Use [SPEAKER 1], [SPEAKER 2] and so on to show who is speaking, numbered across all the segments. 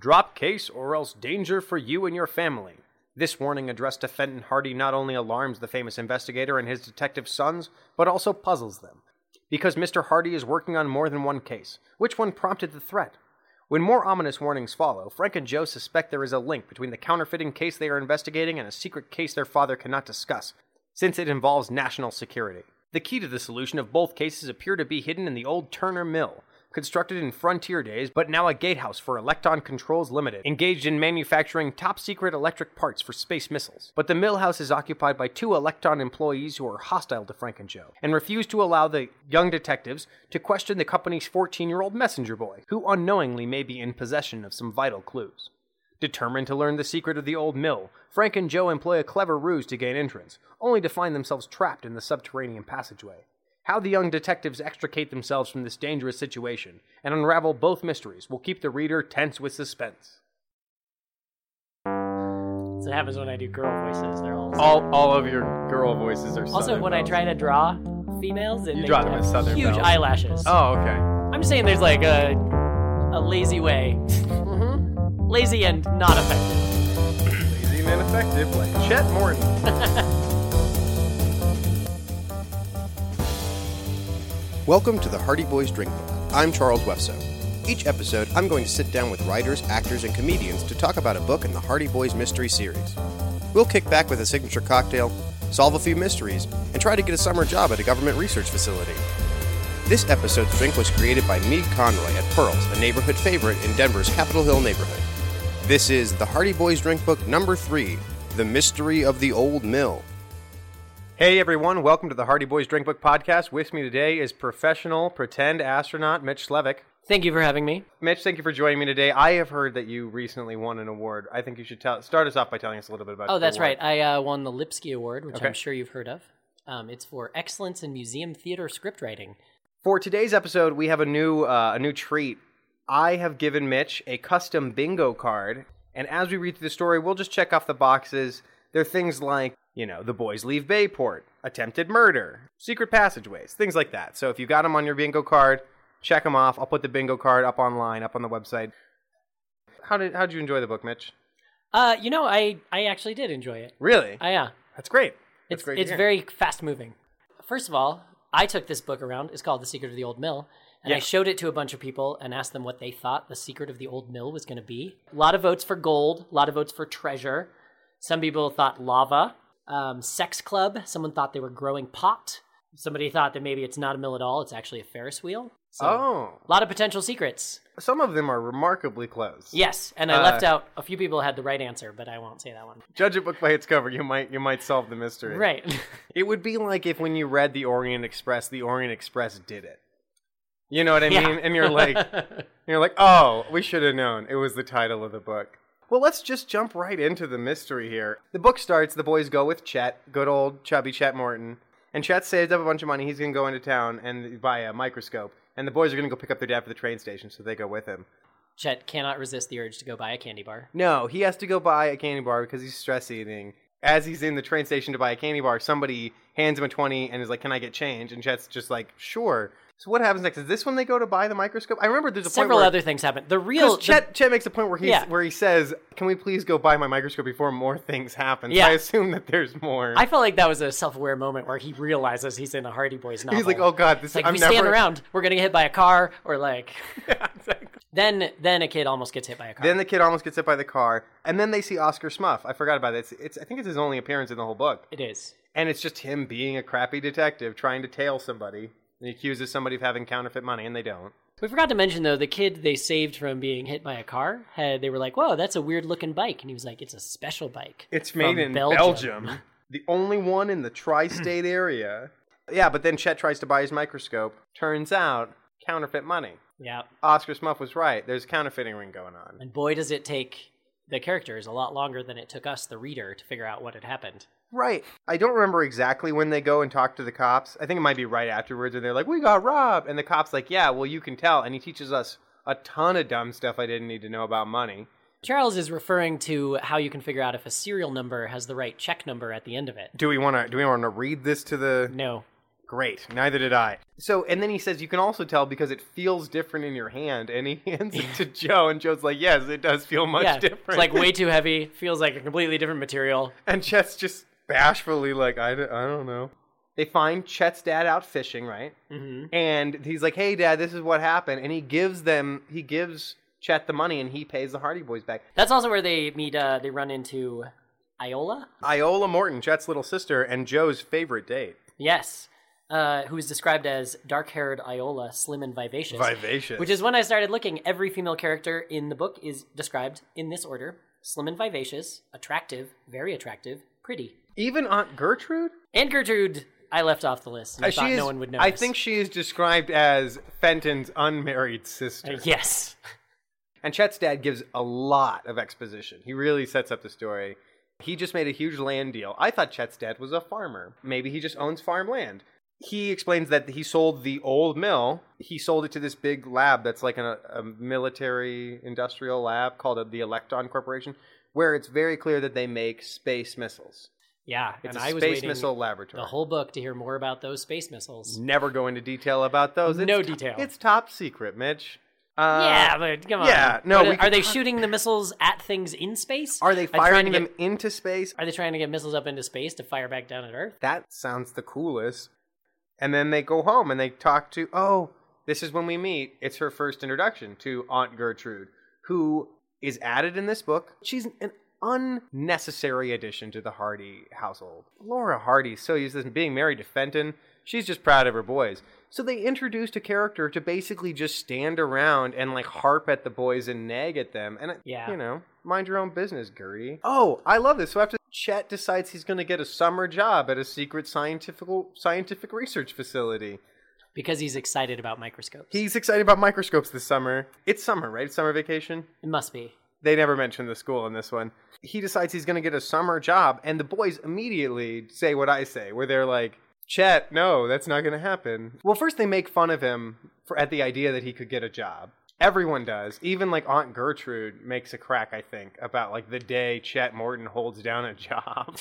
[SPEAKER 1] Drop case or else danger for you and your family. This warning addressed to Fenton Hardy not only alarms the famous investigator and his detective sons, but also puzzles them. Because Mr. Hardy is working on more than one case. Which one prompted the threat? When more ominous warnings follow, Frank and Joe suspect there is a link between the counterfeiting case they are investigating and a secret case their father cannot discuss, since it involves national security. The key to the solution of both cases appear to be hidden in the old Turner Mill, constructed in frontier days, but now a gatehouse for Electron Controls Limited, engaged in manufacturing top secret electric parts for space missiles. But the mill house is occupied by two Electron employees who are hostile to Frank and Joe, and refuse to allow the young detectives to question the company's 14 year old messenger boy, who unknowingly may be in possession of some vital clues. Determined to learn the secret of the old mill, Frank and Joe employ a clever ruse to gain entrance, only to find themselves trapped in the subterranean passageway. How the young detectives extricate themselves from this dangerous situation and unravel both mysteries will keep the reader tense with suspense.
[SPEAKER 2] So it happens when I do girl voices. They're all.
[SPEAKER 1] All, all of your girl voices are
[SPEAKER 2] also,
[SPEAKER 1] Southern
[SPEAKER 2] when I
[SPEAKER 1] belles.
[SPEAKER 2] try to draw females, and
[SPEAKER 1] You
[SPEAKER 2] they
[SPEAKER 1] draw them
[SPEAKER 2] have
[SPEAKER 1] as Southern
[SPEAKER 2] huge
[SPEAKER 1] belles.
[SPEAKER 2] eyelashes.
[SPEAKER 1] Oh, okay.
[SPEAKER 2] I'm just saying, there's like a a lazy way,
[SPEAKER 1] Mm-hmm.
[SPEAKER 2] lazy and not effective.
[SPEAKER 1] Lazy and ineffective, like Chet Morton.
[SPEAKER 3] Welcome to the Hardy Boys Drink Book. I'm Charles Wefso. Each episode, I'm going to sit down with writers, actors, and comedians to talk about a book in the Hardy Boys mystery series. We'll kick back with a signature cocktail, solve a few mysteries, and try to get a summer job at a government research facility. This episode's drink was created by Meeg Conroy at Pearls, a neighborhood favorite in Denver's Capitol Hill neighborhood. This is the Hardy Boys Drink Book number three The Mystery of the Old Mill.
[SPEAKER 1] Hey everyone, welcome to the Hardy Boys Drink Book Podcast. With me today is professional pretend astronaut Mitch Slevc.
[SPEAKER 2] Thank you for having me.
[SPEAKER 1] Mitch, thank you for joining me today. I have heard that you recently won an award. I think you should tell, start us off by telling us a little bit about.
[SPEAKER 2] Oh, that's
[SPEAKER 1] award.
[SPEAKER 2] right. I uh, won the Lipsky Award, which
[SPEAKER 1] Okay.
[SPEAKER 2] I'm sure you've heard of. Um, it's for excellence in museum theater script writing.
[SPEAKER 1] For today's episode, we have a new uh, a new treat. I have given Mitch a custom bingo card, and as we read through the story, we'll just check off the boxes. There are things like, you know, the boys leave Bayport, attempted murder, secret passageways, things like that. So if you got them on your bingo card, check them off. I'll put the bingo card up online, up on the website. How did how did you enjoy the book, Mitch?
[SPEAKER 2] Uh, you know, I I actually did enjoy it.
[SPEAKER 1] Really?
[SPEAKER 2] Uh, yeah,
[SPEAKER 1] That's great. That's
[SPEAKER 2] it's
[SPEAKER 1] great.
[SPEAKER 2] it's very fast moving. First of all, I took this book around. It's called The Secret of the Old Mill. And I showed it to a bunch of people and asked them what they thought the secret of the old mill was going to be. A lot of votes for gold, a lot of votes for treasure. Some people thought lava. Um, sex club, someone thought they were growing pot. Somebody thought that maybe it's not a mill at all, it's actually a Ferris wheel. So,
[SPEAKER 1] Oh,
[SPEAKER 2] a lot of potential secrets.
[SPEAKER 1] some of them are remarkably close.
[SPEAKER 2] Yes, and I
[SPEAKER 1] Uh,
[SPEAKER 2] left out a few people had the right answer, but I won't say that one.
[SPEAKER 1] Judge a book by its cover. You might you might solve the mystery.
[SPEAKER 2] Right.
[SPEAKER 1] It would be like if when you read the Orient Express, the Orient Express did it. You know what I
[SPEAKER 2] Yeah.
[SPEAKER 1] mean? And you're like, you're like, oh, we should have known. It was the title of the book. Well, let's just jump right into the mystery here. The book starts. The boys go with Chet, good old chubby Chet Morton, and Chet saved up a bunch of money. He's gonna go into town and buy a microscope. And the boys are gonna go pick up their dad for the train station, so they go with him.
[SPEAKER 2] Chet cannot resist the urge to go buy a candy bar.
[SPEAKER 1] No, he has to go buy a candy bar because he's stress eating. As he's in the train station to buy a candy bar, somebody hands him a 20 and is like, Can I get change? And Chet's just like, Sure. So what happens next? Is this when they go to buy the microscope? I remember there's a
[SPEAKER 2] Several
[SPEAKER 1] point where several
[SPEAKER 2] other things happen. The real
[SPEAKER 1] 'cause Chet, Chet makes a point where he
[SPEAKER 2] Yeah.
[SPEAKER 1] where he says, "Can we please go buy my microscope before more things happen?" So
[SPEAKER 2] Yeah.
[SPEAKER 1] I assume that there's more.
[SPEAKER 2] I felt like that was a self-aware moment where he realizes he's in a Hardy Boys novel.
[SPEAKER 1] He's like, "Oh God, this
[SPEAKER 2] like
[SPEAKER 1] I'm
[SPEAKER 2] if we stand
[SPEAKER 1] never."
[SPEAKER 2] around, we're gonna get hit by a car, or like
[SPEAKER 1] Yeah, exactly.
[SPEAKER 2] then then a kid almost gets hit by a car.
[SPEAKER 1] Then the kid almost gets hit by the car, and then they see Oscar Smuff. I forgot about it. It's, it's I think it's his only appearance in the whole book.
[SPEAKER 2] it is.
[SPEAKER 1] And it's just him being a crappy detective trying to tail somebody. And he accuses somebody of having counterfeit money, and they don't.
[SPEAKER 2] We forgot to mention though the kid they saved from being hit by a car had they were like, "Whoa, that's a weird looking bike," and he was like, "It's a special bike.
[SPEAKER 1] It's made in Belgium. The only one in the tri state area. Yeah, but then Chet tries to buy his microscope. Turns out, counterfeit money.
[SPEAKER 2] Yeah,
[SPEAKER 1] Oscar Smuff was right. There's a counterfeiting ring going on.
[SPEAKER 2] and boy, does it take the characters a lot longer than it took us, the reader, to figure out what had happened.
[SPEAKER 1] Right. I don't remember exactly when they go and talk to the cops. I think it might be right afterwards, and they're like, "We got robbed," and the cops like, "Yeah, well, you can tell." And he teaches us a ton of dumb stuff I didn't need to know about money.
[SPEAKER 2] Charles is referring to how you can figure out if a serial number has the right check number at the end of it.
[SPEAKER 1] Do we want to? Do we want to read this to the?
[SPEAKER 2] No,
[SPEAKER 1] Great. Neither did I. So, and then he says you can also tell because it feels different in your hand, and he hands it to Joe, and Joe's like, "Yes, it does feel much
[SPEAKER 2] yeah,
[SPEAKER 1] different."
[SPEAKER 2] it's like way too heavy. Feels like a completely different material.
[SPEAKER 1] and Chet's just bashfully like, "I, d- I don't know." They find Chet's dad out fishing, right?
[SPEAKER 2] Mm-hmm.
[SPEAKER 1] And he's like, "Hey, Dad, this is what happened," and he gives them, he gives Chet the money, and he pays the Hardy Boys back.
[SPEAKER 2] That's also where they meet. Uh, they run into Iola.
[SPEAKER 1] Iola Morton, Chet's little sister, and Joe's favorite date.
[SPEAKER 2] Yes. Uh, who is described as dark-haired Iola, slim and vivacious.
[SPEAKER 1] Vivacious.
[SPEAKER 2] Which is when I started looking. Every female character in the book is described in this order: slim and vivacious, attractive, very attractive, pretty.
[SPEAKER 1] Even Aunt Gertrude.
[SPEAKER 2] And Gertrude, I left off the list. And I
[SPEAKER 1] Uh,
[SPEAKER 2] thought
[SPEAKER 1] is,
[SPEAKER 2] no one would notice.
[SPEAKER 1] I think she is described as Fenton's unmarried sister.
[SPEAKER 2] Uh, yes.
[SPEAKER 1] And Chet's dad gives a lot of exposition. He really sets up the story. He just made a huge land deal. I thought Chet's dad was a farmer. Maybe he just owns farmland. He explains that he sold the old mill. He sold it to this big lab that's like a, a military industrial lab called the Electron Corporation, where it's very clear that they make space missiles.
[SPEAKER 2] Yeah,
[SPEAKER 1] It's
[SPEAKER 2] and
[SPEAKER 1] a
[SPEAKER 2] I was
[SPEAKER 1] space missile laboratory.
[SPEAKER 2] the whole book to hear more about those space missiles.
[SPEAKER 1] Never go into detail about those. It's
[SPEAKER 2] No
[SPEAKER 1] to-
[SPEAKER 2] detail.
[SPEAKER 1] It's top secret, Mitch. Uh,
[SPEAKER 2] yeah, but come on.
[SPEAKER 1] yeah, no,
[SPEAKER 2] What- are they
[SPEAKER 1] talk-
[SPEAKER 2] shooting the missiles at things in space?
[SPEAKER 1] Are they firing
[SPEAKER 2] to
[SPEAKER 1] them
[SPEAKER 2] get-
[SPEAKER 1] into space?
[SPEAKER 2] Are they trying to get missiles up into space to fire back down at Earth?
[SPEAKER 1] That sounds the coolest. And then they go home and they talk to, oh, this is when we meet. It's her first introduction to Aunt Gertrude, who is added in this book. She's an unnecessary addition to the Hardy household. Laura Hardy so used to being married to Fenton. She's just proud of her boys. So they introduced a character to basically just stand around and like harp at the boys and nag at them. And, uh,
[SPEAKER 2] Yeah.
[SPEAKER 1] you know, mind your own business, Gertie. Oh, I love this. So after Chet decides he's going to get a summer job at a secret scientific scientific research facility.
[SPEAKER 2] Because he's excited about microscopes.
[SPEAKER 1] He's excited about microscopes this summer. It's summer, right? It's summer vacation.
[SPEAKER 2] it must be.
[SPEAKER 1] They never mention the school in this one. He decides he's going to get a summer job, and the boys immediately say what I say, where they're like, Chet, no, that's not going to happen. Well, first they make fun of him for, at the idea that he could get a job. Everyone does. Even like Aunt Gertrude makes a crack, I think, about like the day Chet Morton holds down a job.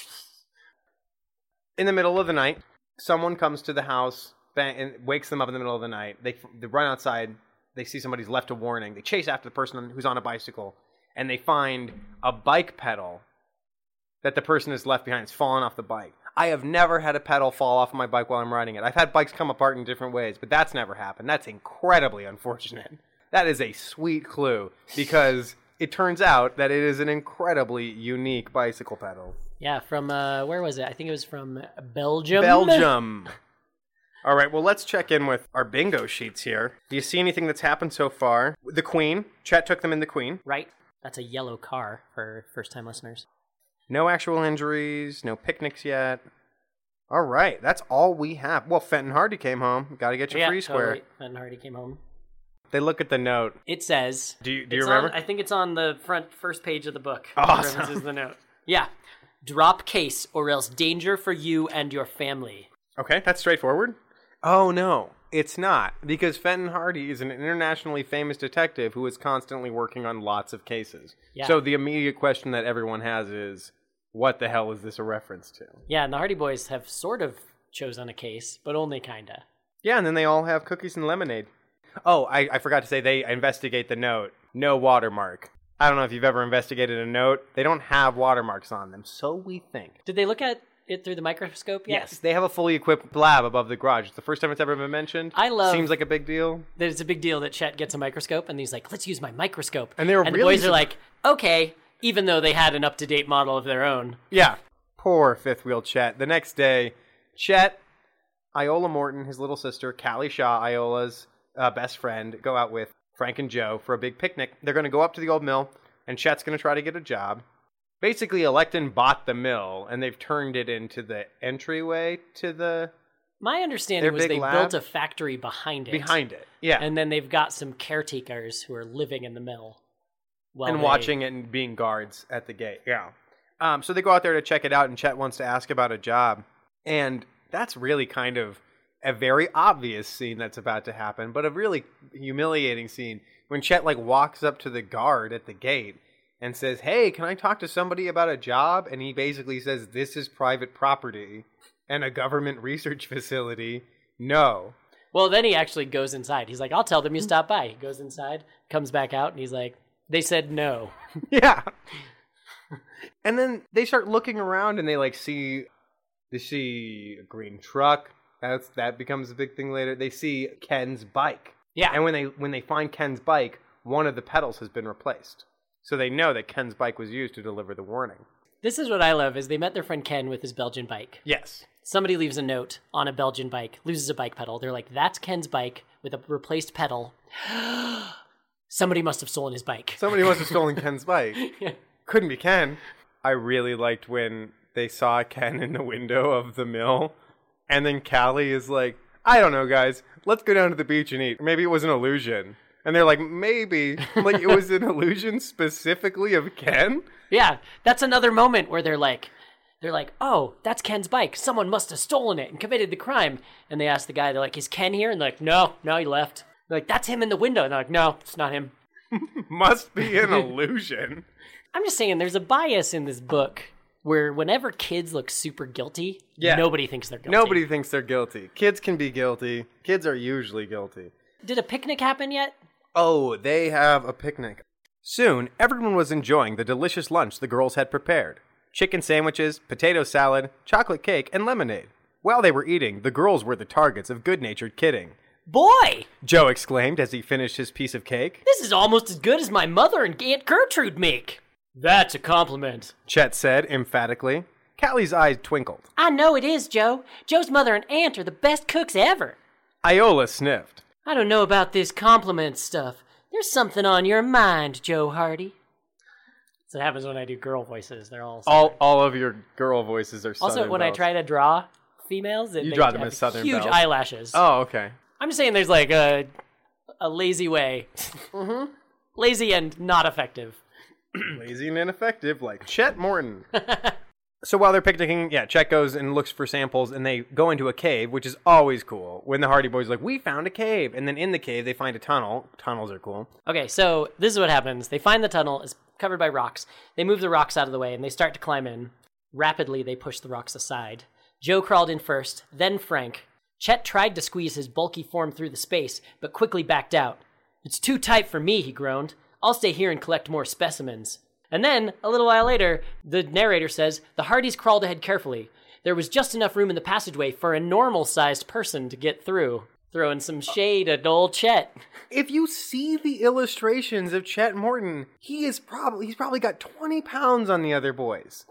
[SPEAKER 1] in the middle of the night, someone comes to the house bang, and wakes them up in the middle of the night. They, they run outside. They see somebody's left a warning. They chase after the person who's on a bicycle, and they find a bike pedal that the person has left behind. It's fallen off the bike. I have never had a pedal fall off my bike while I'm riding it. I've had bikes come apart in different ways, but that's never happened. That's incredibly unfortunate. That is a sweet clue because it turns out that it is an incredibly unique bicycle pedal.
[SPEAKER 2] Yeah, from uh, where was it? I think it was from Belgium.
[SPEAKER 1] Belgium. All right, well, let's check in with our bingo sheets here. Do you see anything that's happened so far? The Queen. Chet took them in the Queen.
[SPEAKER 2] Right. That's a yellow car for first-time listeners.
[SPEAKER 1] No actual injuries, no picnics yet. All right, that's all we have. Well, Fenton Hardy came home. Got to get your
[SPEAKER 2] yeah,
[SPEAKER 1] free square.
[SPEAKER 2] Totally. Fenton Hardy came home.
[SPEAKER 1] They look at the note.
[SPEAKER 2] It says.
[SPEAKER 1] Do you, do you remember?
[SPEAKER 2] On, I think it's on the front first page of the book.
[SPEAKER 1] Awesome.
[SPEAKER 2] References the note. Yeah. Drop case or else danger for you and your family.
[SPEAKER 1] okay, that's straightforward. Oh, no, it's not. Because Fenton Hardy is an internationally famous detective who is constantly working on lots of cases.
[SPEAKER 2] Yeah.
[SPEAKER 1] So the immediate question that everyone has is what the hell is this a reference to?
[SPEAKER 2] Yeah, and the Hardy Boys have sort of chosen a case, but only kinda.
[SPEAKER 1] Yeah, and then they all have cookies and lemonade. Oh, I, I forgot to say they investigate the note. No watermark. I don't know if you've ever investigated a note. They don't have watermarks on them, so we think.
[SPEAKER 2] Did they look at it through the microscope yet?
[SPEAKER 1] Yes, they have a fully equipped lab above the garage. It's the first time it's ever been mentioned.
[SPEAKER 2] I love-
[SPEAKER 1] Seems like a big deal.
[SPEAKER 2] That it's a big deal that Chet gets a microscope and he's like, let's use my microscope.
[SPEAKER 1] And they were
[SPEAKER 2] and
[SPEAKER 1] really
[SPEAKER 2] the boys are like, okay, even though they had an up to date model of their own.
[SPEAKER 1] Yeah. Poor fifth wheel Chet. The next day, Chet, Iola Morton, his little sister, Callie Shaw, Iola's uh, best friend, go out with Frank and Joe for a big picnic. They're going to go up to the old mill, and Chet's going to try to get a job. Basically, Electron bought the mill, and they've turned it into the entryway to the
[SPEAKER 2] My understanding
[SPEAKER 1] Their
[SPEAKER 2] was
[SPEAKER 1] big
[SPEAKER 2] they
[SPEAKER 1] lab?
[SPEAKER 2] built a factory behind it.
[SPEAKER 1] behind it. Yeah.
[SPEAKER 2] And then they've got some caretakers who are living in the mill. while
[SPEAKER 1] and
[SPEAKER 2] they-
[SPEAKER 1] watching it and being guards at the gate. Yeah. Um, so they go out there to check it out, and Chet wants to ask about a job. And that's really kind of a very obvious scene that's about to happen, but a really humiliating scene when Chet like walks up to the guard at the gate and says, "Hey, can I talk to somebody about a job?" And he basically says, "This is private property and a government research facility. No.
[SPEAKER 2] Well, then he actually goes inside. He's like, I'll tell them you mm-hmm. stopped by. He goes inside, comes back out, and he's like, they said no.
[SPEAKER 1] Yeah. and then they start looking around and they like see they see a green truck. That's that becomes a big thing later. They see Ken's bike.
[SPEAKER 2] Yeah.
[SPEAKER 1] And when they when they find Ken's bike, one of the pedals has been replaced. So they know that Ken's bike was used to deliver the warning.
[SPEAKER 2] This is what I love is they met their friend Ken with his Belgian bike.
[SPEAKER 1] Yes.
[SPEAKER 2] Somebody leaves a note on a Belgian bike, loses a bike pedal. They're like, that's Ken's bike with a replaced pedal. Somebody must have stolen his bike.
[SPEAKER 1] Somebody must have stolen Ken's bike.
[SPEAKER 2] Yeah.
[SPEAKER 1] Couldn't be Ken. I really liked when they saw Ken in the window of the mill, and then Callie is like, I don't know, guys. Let's go down to the beach and eat. Maybe it was an illusion. And they're like, maybe. Like, it was an illusion specifically of Ken?
[SPEAKER 2] Yeah, that's another moment where they're like, they're like, oh, that's Ken's bike. Someone must have stolen it and committed the crime. And they ask the guy, they're like, is Ken here? And they're like, no, no, he left. They're like, that's him in the window. And they're like, no, it's not him.
[SPEAKER 1] Must be an illusion.
[SPEAKER 2] I'm just saying, there's a bias in this book where whenever kids look super guilty,
[SPEAKER 1] Yeah.
[SPEAKER 2] nobody thinks they're guilty.
[SPEAKER 1] Nobody thinks they're guilty. Kids can be guilty. Kids are usually guilty.
[SPEAKER 2] Did a picnic happen yet?
[SPEAKER 1] Oh, they have a picnic. Soon, everyone was enjoying the delicious lunch the girls had prepared chicken sandwiches, potato salad, chocolate cake, and lemonade. While they were eating, the girls were the targets of good natured kidding.
[SPEAKER 2] Boy,
[SPEAKER 1] Joe exclaimed as he finished his piece of cake.
[SPEAKER 2] this is almost as good as my mother and Aunt Gertrude make. That's a compliment.
[SPEAKER 1] Chet said emphatically. Callie's eyes twinkled.
[SPEAKER 2] I know it is, Joe. Joe's mother and aunt are the best cooks ever.
[SPEAKER 1] Iola sniffed.
[SPEAKER 2] I don't know about this compliment stuff. There's something on your mind, Joe Hardy. So it happens when I do girl voices. They're all.
[SPEAKER 1] All, all of your girl voices are
[SPEAKER 2] also,
[SPEAKER 1] Southern
[SPEAKER 2] when I try to draw females,
[SPEAKER 1] it,
[SPEAKER 2] You
[SPEAKER 1] draw them as Southern
[SPEAKER 2] huge
[SPEAKER 1] belles.
[SPEAKER 2] eyelashes.
[SPEAKER 1] Oh, okay.
[SPEAKER 2] I'm just saying, there's like a a lazy way,
[SPEAKER 1] Mm-hmm.
[SPEAKER 2] lazy and not effective.
[SPEAKER 1] Lazy and ineffective, like Chet Morton. so while they're picnicking, yeah, Chet goes and looks for samples, and they go into a cave, which is always cool. When the Hardy Boys are like, we found a cave, and then in the cave they find a tunnel. Tunnels are cool.
[SPEAKER 2] Okay, so this is what happens. They find the tunnel It's covered by rocks. They move the rocks out of the way and they start to climb in. Rapidly, they push the rocks aside. Joe crawled in first, then Frank. Chet tried to squeeze his bulky form through the space, but quickly backed out. It's too tight for me, he groaned. I'll stay here and collect more specimens. And then, a little while later, the narrator says the Hardys crawled ahead carefully. There was just enough room in the passageway for a normal sized person to get through. Throwing some shade at old Chet.
[SPEAKER 1] If you see the illustrations of Chet Morton, he is probably he's probably got twenty pounds on the other boys.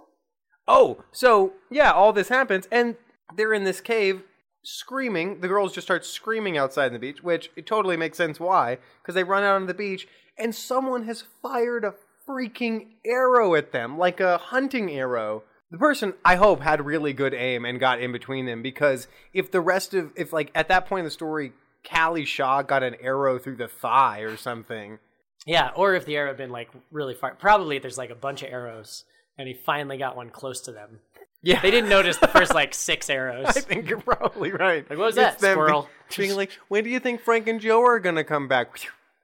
[SPEAKER 1] Oh, so yeah, all this happens, and they're in this cave screaming. The girls just start screaming outside in the beach, which it totally makes sense why, because they run out on the beach, and someone has fired a freaking arrow at them, like a hunting arrow. The person, I hope, had really good aim and got in between them, because if the rest of, if like at that point in the story, Callie Shaw got an arrow through the thigh or something.
[SPEAKER 2] Yeah, or if the arrow had been like really far. Probably there's like a bunch of arrows, and he finally got one close to them.
[SPEAKER 1] Yeah,
[SPEAKER 2] They didn't notice the first like six arrows.
[SPEAKER 1] I think you're probably right.
[SPEAKER 2] Like, what was
[SPEAKER 1] It's
[SPEAKER 2] that, squirrel?
[SPEAKER 1] Being like, when do you think Frank and Joe are gonna come back?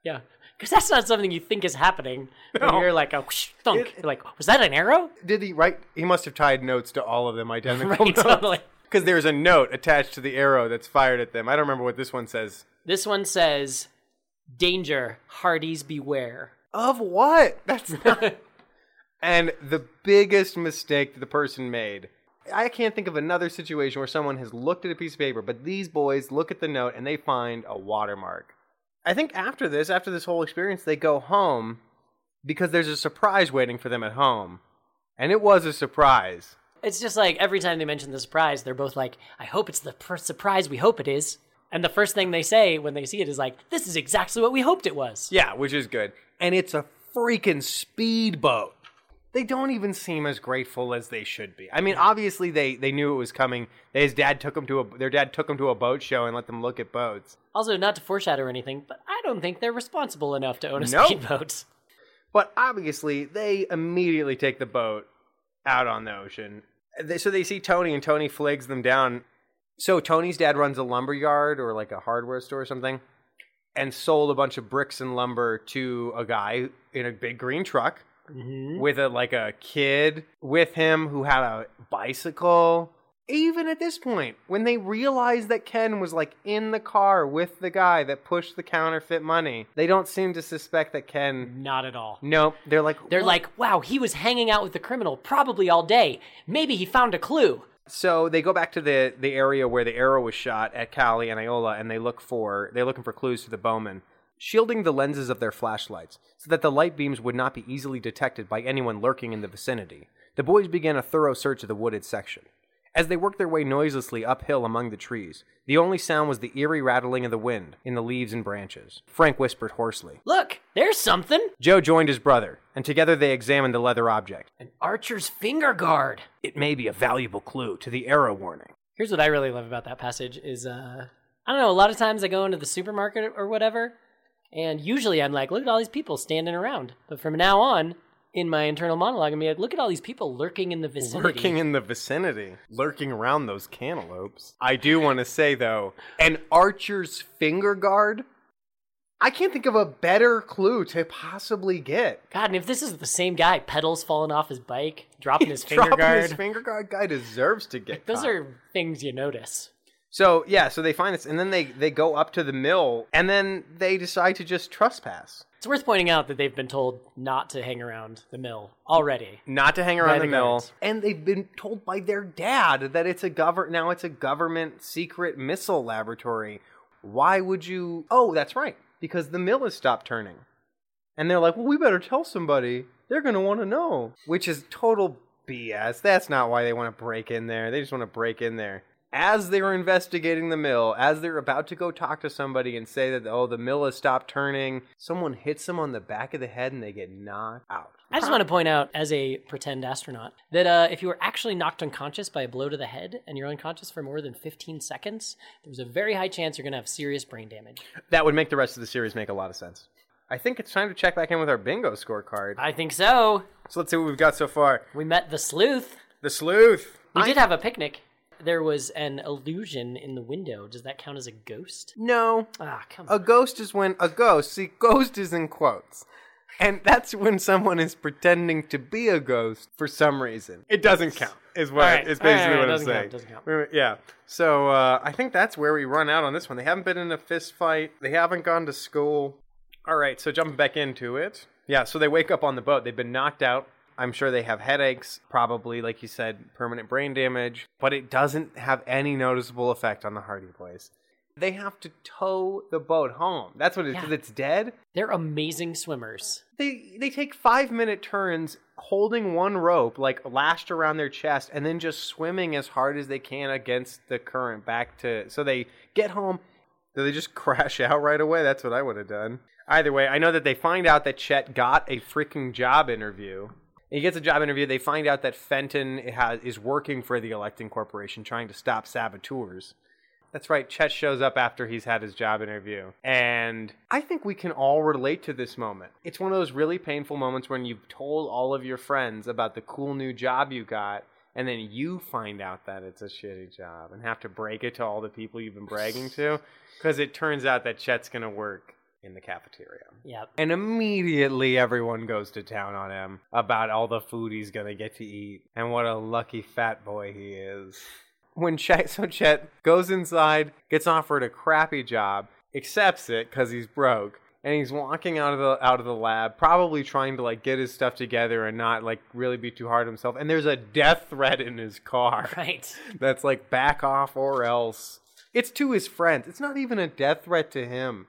[SPEAKER 2] Yeah, because that's not something you think is happening. When you're like a whoosh, thunk.
[SPEAKER 1] It-
[SPEAKER 2] You're like, was that an arrow?
[SPEAKER 1] Did he write? He must have tied notes to all of them identical
[SPEAKER 2] Right, totally.
[SPEAKER 1] Because there's a note attached to the arrow that's fired at them. I don't remember what this one says.
[SPEAKER 2] This one says, "Danger, Hardies beware."
[SPEAKER 1] Of what? That's not. and the biggest mistake that the person made. I can't think of another situation where someone has looked at a piece of paper, but these boys look at the note and they find a watermark. I think after this, after this whole experience, they go home because there's a surprise waiting for them at home. And it was a surprise.
[SPEAKER 2] It's just like every time they mention the surprise, they're both like, "I hope it's the pr- surprise we hope it is." And the first thing they say when they see it is like, "This is exactly what we hoped it was."
[SPEAKER 1] Yeah, which is good. And it's a freaking speedboat. They don't even seem as grateful as they should be. I mean, obviously they, they knew it was coming. His dad took them to a their dad took them to a boat show and let them look at boats.
[SPEAKER 2] Also, not to foreshadow anything, but I don't think they're responsible enough to own a
[SPEAKER 1] Nope.
[SPEAKER 2] speedboat.
[SPEAKER 1] But obviously they immediately take the boat out on the ocean. They, so they see Tony and Tony flags them down. So Tony's dad runs a lumber yard or like a hardware store or something and sold a bunch of bricks and lumber to a guy in a big green truck.
[SPEAKER 2] Mm-hmm.
[SPEAKER 1] with a like a kid with him who had a bicycle even at this point, when they realize that Ken was like in the car with the guy that pushed the counterfeit money, they don't seem to suspect that Ken.
[SPEAKER 2] Not at all.
[SPEAKER 1] Nope. They're like,
[SPEAKER 2] They're
[SPEAKER 1] "What?"
[SPEAKER 2] like, wow, he was hanging out with the criminal probably all day. Maybe he found a clue.
[SPEAKER 1] So they go back to the the area where the arrow was shot at Callie and Iola, and they look for they're looking for clues to the bowmen, shielding the lenses of their flashlights so that the light beams would not be easily detected by anyone lurking in the vicinity. The boys began a thorough search of the wooded section. As they worked their way noiselessly uphill among the trees, the only sound was the eerie rattling of the wind in the leaves and branches. Frank whispered hoarsely.
[SPEAKER 2] Look, there's something.
[SPEAKER 1] Joe joined his brother, and together they examined the leather object.
[SPEAKER 2] An archer's finger guard.
[SPEAKER 1] It may be a valuable clue to the arrow warning.
[SPEAKER 2] Here's what I really love about that passage is uh I don't know, a lot of times I go into the supermarket or whatever, and usually I'm like, look at all these people standing around. But from now on, in my internal monologue, I'm like, look at all these people lurking in the vicinity.
[SPEAKER 1] Lurking in the vicinity, lurking around those cantaloupes. I do want to say though, an archer's finger guard. I can't think of a better clue to possibly get.
[SPEAKER 2] God, and if this is the same guy, pedals falling off his bike, dropping his finger
[SPEAKER 1] Dropping
[SPEAKER 2] guard.
[SPEAKER 1] his finger guard guy deserves to get.
[SPEAKER 2] Those
[SPEAKER 1] caught.
[SPEAKER 2] are things you notice.
[SPEAKER 1] So yeah. So they find this, and then they they go up to the mill, and then they decide to just trespass,
[SPEAKER 2] It's worth pointing out that they've been told not to hang around the mill already.
[SPEAKER 1] not to hang around the
[SPEAKER 2] the
[SPEAKER 1] mill, and they've been told by their dad that it's a govern now it's a government secret missile laboratory. Why would you? Oh, that's right, because the mill has stopped turning, and they're like, well, we better tell somebody. They're gonna want to know, which is total BS. That's not why they want to break in there. They just want to break in there. As they're investigating the mill, as they're about to go talk to somebody and say that oh the mill has stopped turning, someone hits them on the back of the head and they get knocked out.
[SPEAKER 2] I just want to point out, as a pretend astronaut, that uh, if you were actually knocked unconscious by a blow to the head and you're unconscious for more than 15 seconds, there's a very high chance you're going to have serious brain damage.
[SPEAKER 1] That would make the rest of the series make a lot of sense. I think it's time to check back in with our bingo scorecard.
[SPEAKER 2] I think so.
[SPEAKER 1] So let's see what we've got so far.
[SPEAKER 2] We met the sleuth.
[SPEAKER 1] The sleuth.
[SPEAKER 2] We
[SPEAKER 1] I-
[SPEAKER 2] did have a picnic. There was an illusion in the window. Does that count as a ghost?
[SPEAKER 1] no.
[SPEAKER 2] Ah, come
[SPEAKER 1] A
[SPEAKER 2] on.
[SPEAKER 1] ghost is when a ghost. See, ghost is in quotes. And that's when someone is pretending to be a ghost for some reason. It doesn't count. Is what
[SPEAKER 2] All right,
[SPEAKER 1] is
[SPEAKER 2] all right,
[SPEAKER 1] basically
[SPEAKER 2] all right,
[SPEAKER 1] what I'm
[SPEAKER 2] doesn't
[SPEAKER 1] saying.
[SPEAKER 2] count, doesn't count.
[SPEAKER 1] Wait, wait, Yeah. So uh, I think that's where we run out on this one. They haven't been in a fist fight. They haven't gone to school. All right. So jumping back into it. Yeah. So they wake up on the boat. They've been knocked out. I'm sure they have headaches, probably, like you said, permanent brain damage, but it doesn't have any noticeable effect on the Hardy Boys. They have to tow the boat home. That's what it is,
[SPEAKER 2] Yeah.
[SPEAKER 1] because it's dead.
[SPEAKER 2] They're amazing swimmers.
[SPEAKER 1] They they take five minute turns holding one rope, like lashed around their chest, and then just swimming as hard as they can against the current back to. So they get home. Do they just crash out right away? That's what I would have done. Either way, I know that they find out that Chet got a freaking job interview. He gets a job interview. They find out that Fenton has, is working for the Electron Corporation, trying to stop saboteurs. That's right. Chet shows up after he's had his job interview. And I think we can all relate to this moment. It's one of those really painful moments when you've told all of your friends about the cool new job you got, and then you find out that it's a shitty job and have to break it to all the people you've been bragging to. Because it turns out that Chet's going to work in the cafeteria.
[SPEAKER 2] Yep.
[SPEAKER 1] And immediately everyone goes to town on him about all the food he's gonna get to eat and what a lucky fat boy he is. When Chet, so Chet goes inside, gets offered a crappy job, accepts it because he's broke, and he's walking out of the out of the lab, probably trying to like get his stuff together and not like really be too hard on himself. And there's a death threat in his car
[SPEAKER 2] Right.
[SPEAKER 1] that's like back off or else. It's to his friends. It's not even a death threat to him.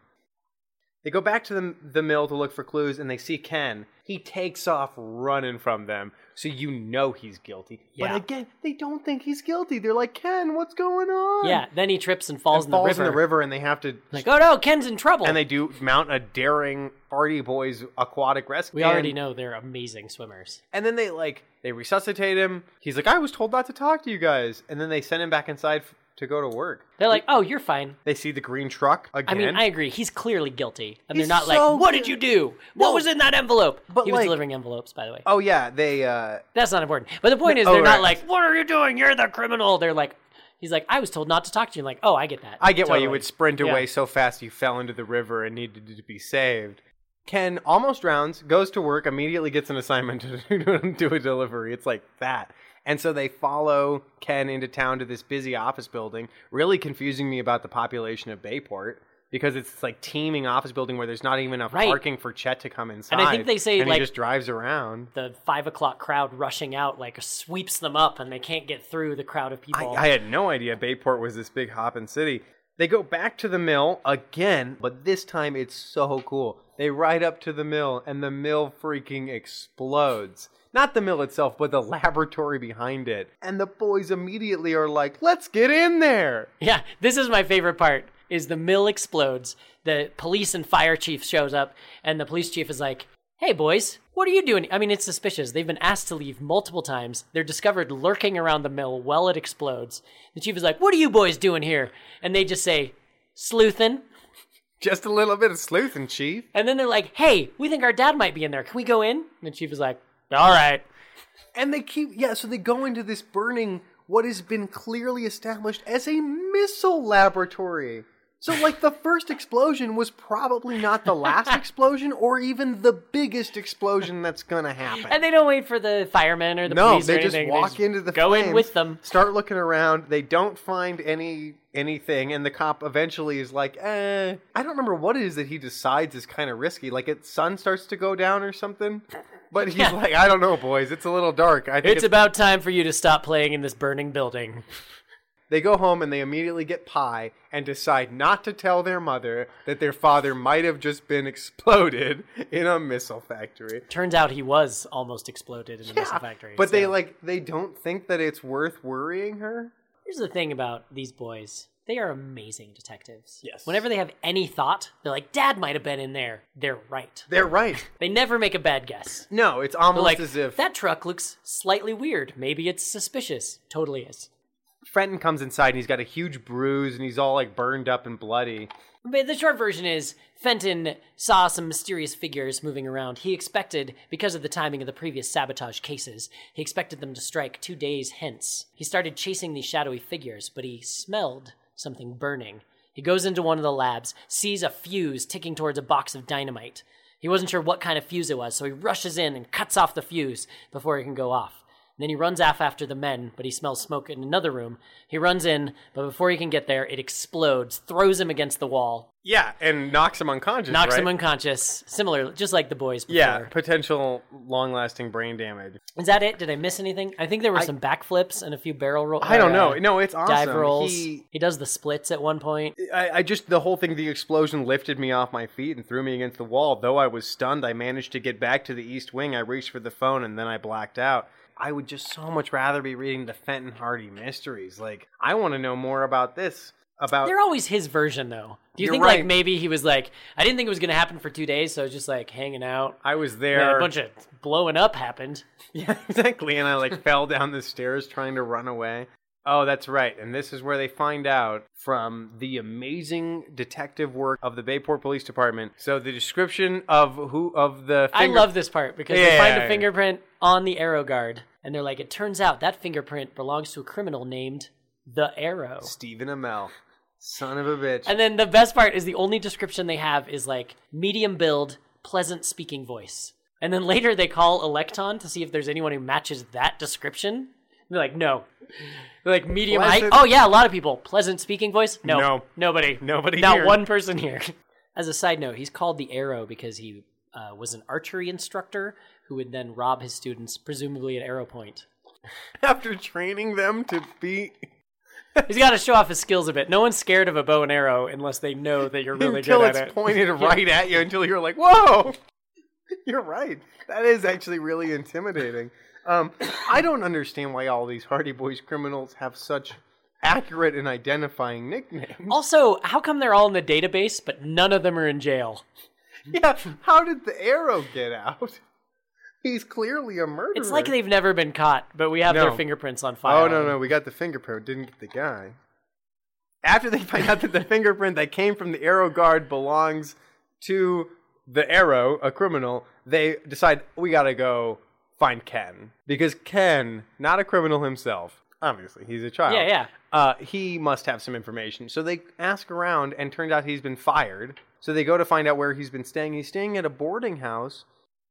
[SPEAKER 1] They go back to the, the mill to look for clues and they see Ken. He takes off running from them, so you know he's guilty.
[SPEAKER 2] Yeah.
[SPEAKER 1] But again, they don't think he's guilty. They're like, Ken, what's going on?
[SPEAKER 2] Yeah. Then he trips and falls,
[SPEAKER 1] And
[SPEAKER 2] in,
[SPEAKER 1] falls
[SPEAKER 2] the river.
[SPEAKER 1] in the river and they have to.
[SPEAKER 2] Like, oh no, Ken's in trouble.
[SPEAKER 1] and they do mount a daring Hardy Boys aquatic rescue.
[SPEAKER 2] we already know they're amazing swimmers.
[SPEAKER 1] And then they like they resuscitate him. He's like, I was told not to talk to you guys. And then they send him back inside to go to work.
[SPEAKER 2] They're like, oh, you're fine.
[SPEAKER 1] They see the green truck again.
[SPEAKER 2] I mean, I agree. He's clearly guilty, and
[SPEAKER 1] He's
[SPEAKER 2] they're not
[SPEAKER 1] so
[SPEAKER 2] like, "What did you do? What was in that envelope?"
[SPEAKER 1] But,
[SPEAKER 2] he was
[SPEAKER 1] like-
[SPEAKER 2] delivering envelopes, by the way.
[SPEAKER 1] oh yeah, they. uh
[SPEAKER 2] That's not important. But the point is,
[SPEAKER 1] oh,
[SPEAKER 2] they're
[SPEAKER 1] right.
[SPEAKER 2] not like, "What are you doing? You're the criminal." They're like, "He's like, I was told not to talk to you." like, oh, I get that.
[SPEAKER 1] I get why you
[SPEAKER 2] Totally.
[SPEAKER 1] would sprint
[SPEAKER 2] Yeah.
[SPEAKER 1] away so fast you fell into the river and needed to be saved. Ken almost drowns, goes to work, immediately gets an assignment to do a delivery. It's like that. And so they follow Ken into town to this busy office building, really confusing me about the population of Bayport because it's like teeming office building where there's not even enough
[SPEAKER 2] Right.
[SPEAKER 1] parking for Chet to come inside.
[SPEAKER 2] And I think they say,
[SPEAKER 1] and
[SPEAKER 2] like-
[SPEAKER 1] he just drives around.
[SPEAKER 2] The five o'clock crowd rushing out like sweeps them up, and they can't get through the crowd of
[SPEAKER 1] I,
[SPEAKER 2] people.
[SPEAKER 1] I had no idea Bayport was this big hopping city. They go back to the mill again, but this time it's so cool. They ride up to the mill, and the mill freaking explodes. Not the mill itself, but the laboratory behind it. And the boys immediately are like, let's get in there.
[SPEAKER 2] Yeah, this is my favorite part. Is the mill explodes, the police and fire chief shows up, and the police chief is like, "Hey boys, what are you doing?" I mean, it's suspicious. They've been asked to leave multiple times. They're discovered lurking around the mill while it explodes. The chief is like, "What are you boys doing here?" And they just say, "Sleuthin'."
[SPEAKER 1] Just a little bit of sleuthing, Chief.
[SPEAKER 2] And then they're like, "Hey, we think our dad might be in there. Can we go in?" And the chief is like, "All right."
[SPEAKER 1] And they keep, yeah, so they go into this burning, what has been clearly established as a missile laboratory. So, like, the first explosion was probably not the last explosion or even the biggest explosion that's gonna happen.
[SPEAKER 2] And they don't wait for the firemen or the
[SPEAKER 1] no,
[SPEAKER 2] police
[SPEAKER 1] they just
[SPEAKER 2] anything.
[SPEAKER 1] walk into the
[SPEAKER 2] go in with them.
[SPEAKER 1] Start looking around. They don't find any anything, and the cop eventually is like, "Eh." I don't remember what it is that he decides is kind of risky. Like, its sun starts to go down or something. But he's
[SPEAKER 2] Yeah.
[SPEAKER 1] like, "I don't know, boys. It's a little dark. I think
[SPEAKER 2] It's about time for you to stop playing in this burning building.
[SPEAKER 1] They go home and they immediately get pie and decide not to tell their mother that their father might have just been exploded in a missile factory.
[SPEAKER 2] Turns out he was almost exploded in a missile factory.
[SPEAKER 1] But they like they don't think that it's worth worrying her.
[SPEAKER 2] Here's the thing about these boys. They are amazing detectives.
[SPEAKER 1] Yes.
[SPEAKER 2] Whenever they have any thought, they're like, Dad might have been in there. They're right.
[SPEAKER 1] They're right.
[SPEAKER 2] They never make a bad guess.
[SPEAKER 1] No, it's almost
[SPEAKER 2] like,
[SPEAKER 1] as if
[SPEAKER 2] that truck looks slightly weird. Maybe it's suspicious. Totally is.
[SPEAKER 1] Fenton comes inside and he's got a huge bruise and he's all like burned up and bloody.
[SPEAKER 2] But the short version is Fenton saw some mysterious figures moving around. He expected, because of the timing of the previous sabotage cases, he expected them to strike two days hence. He started chasing these shadowy figures, but he smelled something burning. He goes into one of the labs, sees a fuse ticking towards a box of dynamite. He wasn't sure what kind of fuse it was, so he rushes in and cuts off the fuse before it can go off. Then he runs off after the men, but he smells smoke in another room. He runs in, but before he can get there, it explodes, throws him against the wall,
[SPEAKER 1] Yeah, and knocks him unconscious.
[SPEAKER 2] knocks
[SPEAKER 1] right?
[SPEAKER 2] him unconscious. Similar, just like the boys before.
[SPEAKER 1] Yeah, potential long-lasting brain damage.
[SPEAKER 2] Is that it? Did I miss anything? I think there were some backflips and a few barrel rolls.
[SPEAKER 1] I don't know. Uh, no, it's awesome.
[SPEAKER 2] Dive rolls.
[SPEAKER 1] He-
[SPEAKER 2] He, does the splits at one point.
[SPEAKER 1] I, I just the whole thing, the explosion lifted me off my feet and threw me against the wall. Though I was stunned, I managed to get back to the east wing. I reached for the phone and then I blacked out. I would just so much rather be reading the Fenton Hardy mysteries. Like, I want to know more about this. About
[SPEAKER 2] They're always his version, though. Do you
[SPEAKER 1] You're
[SPEAKER 2] think
[SPEAKER 1] right.
[SPEAKER 2] like maybe he was like, I didn't think it was going to happen for two days, so I was just like hanging out.
[SPEAKER 1] I was
[SPEAKER 2] And
[SPEAKER 1] there.
[SPEAKER 2] a bunch of blowing up happened.
[SPEAKER 1] yeah, exactly. And I like fell down the stairs trying to run away. Oh, that's right. And this is where they find out from the amazing detective work of the Bayport Police Department. So the description of who of the
[SPEAKER 2] I love this part because they find a fingerprint on the arrow guard, and they're like, it turns out that fingerprint belongs to a criminal named the Arrow.
[SPEAKER 1] Stephen Amell, son of a bitch.
[SPEAKER 2] And then the best part is the only description they have is like medium build, pleasant speaking voice. And then later they call Electron to see if there's anyone who matches that description. They're like, no. They're like medium height.
[SPEAKER 1] Pleasant-
[SPEAKER 2] Oh yeah, a lot of people. Pleasant speaking voice? No.
[SPEAKER 1] No.
[SPEAKER 2] Nobody.
[SPEAKER 1] Nobody
[SPEAKER 2] Not
[SPEAKER 1] here.
[SPEAKER 2] one person here. As a side note, he's called the Arrow because he uh, was an archery instructor who would then rob his students, presumably at Arrow Point.
[SPEAKER 1] After training them to be
[SPEAKER 2] He's got to show off his skills a bit. No one's scared of a bow and arrow unless they know that you're really
[SPEAKER 1] until
[SPEAKER 2] good
[SPEAKER 1] it's
[SPEAKER 2] at it.
[SPEAKER 1] pointed right at you until you're like, whoa! You're right. That is actually really intimidating. Um, I don't understand why all these Hardy Boys criminals have such accurate and identifying nicknames.
[SPEAKER 2] Also, how come they're all in the database, but none of them are in jail?
[SPEAKER 1] Yeah, how did the arrow get out? He's clearly a murderer.
[SPEAKER 2] It's like they've never been caught, but we have their fingerprints on file.
[SPEAKER 1] Oh no no, we got the fingerprint. Didn't get the guy. After they find out that the fingerprint that came from the arrow guard belongs to the arrow, a criminal, they decide we gotta go find Ken because Ken, not a criminal himself, obviously he's a child.
[SPEAKER 2] Yeah, yeah.
[SPEAKER 1] Uh, he must have some information. So they ask around, and turns out he's been fired. So they go to find out where he's been staying. He's staying at a boarding house.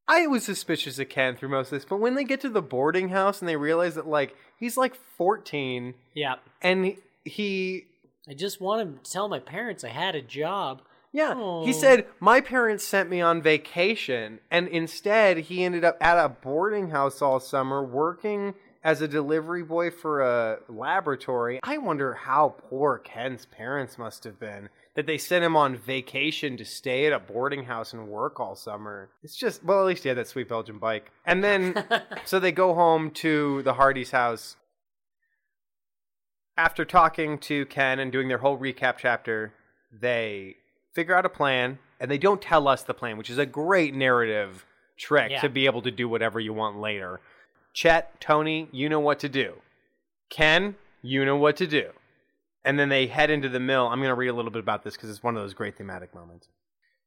[SPEAKER 1] I was suspicious of Ken through most of this, but when they get to the boarding house and they realize that like he's like 14
[SPEAKER 2] Yeah.
[SPEAKER 1] and he
[SPEAKER 2] I just wanted to tell my parents I had a job.
[SPEAKER 1] Yeah,
[SPEAKER 2] Oh.
[SPEAKER 1] he said my parents sent me on vacation and instead he ended up at a boarding house all summer working as a delivery boy for a laboratory. I wonder how poor Ken's parents must have been that they sent him on vacation to stay at a boarding house and work all summer. It's just well, at least he had that sweet Belgian bike. And then so they go home to the Hardy's house after talking to Ken and doing their whole recap chapter, they figure out a plan and they don't tell us the plan, which is a great narrative trick
[SPEAKER 2] Yeah.
[SPEAKER 1] to be able to do whatever you want later. Chet, Tony, you know what to do. Ken, you know what to do. And then they head into the mill. I'm going to read a little bit about this because it's one of those great thematic moments.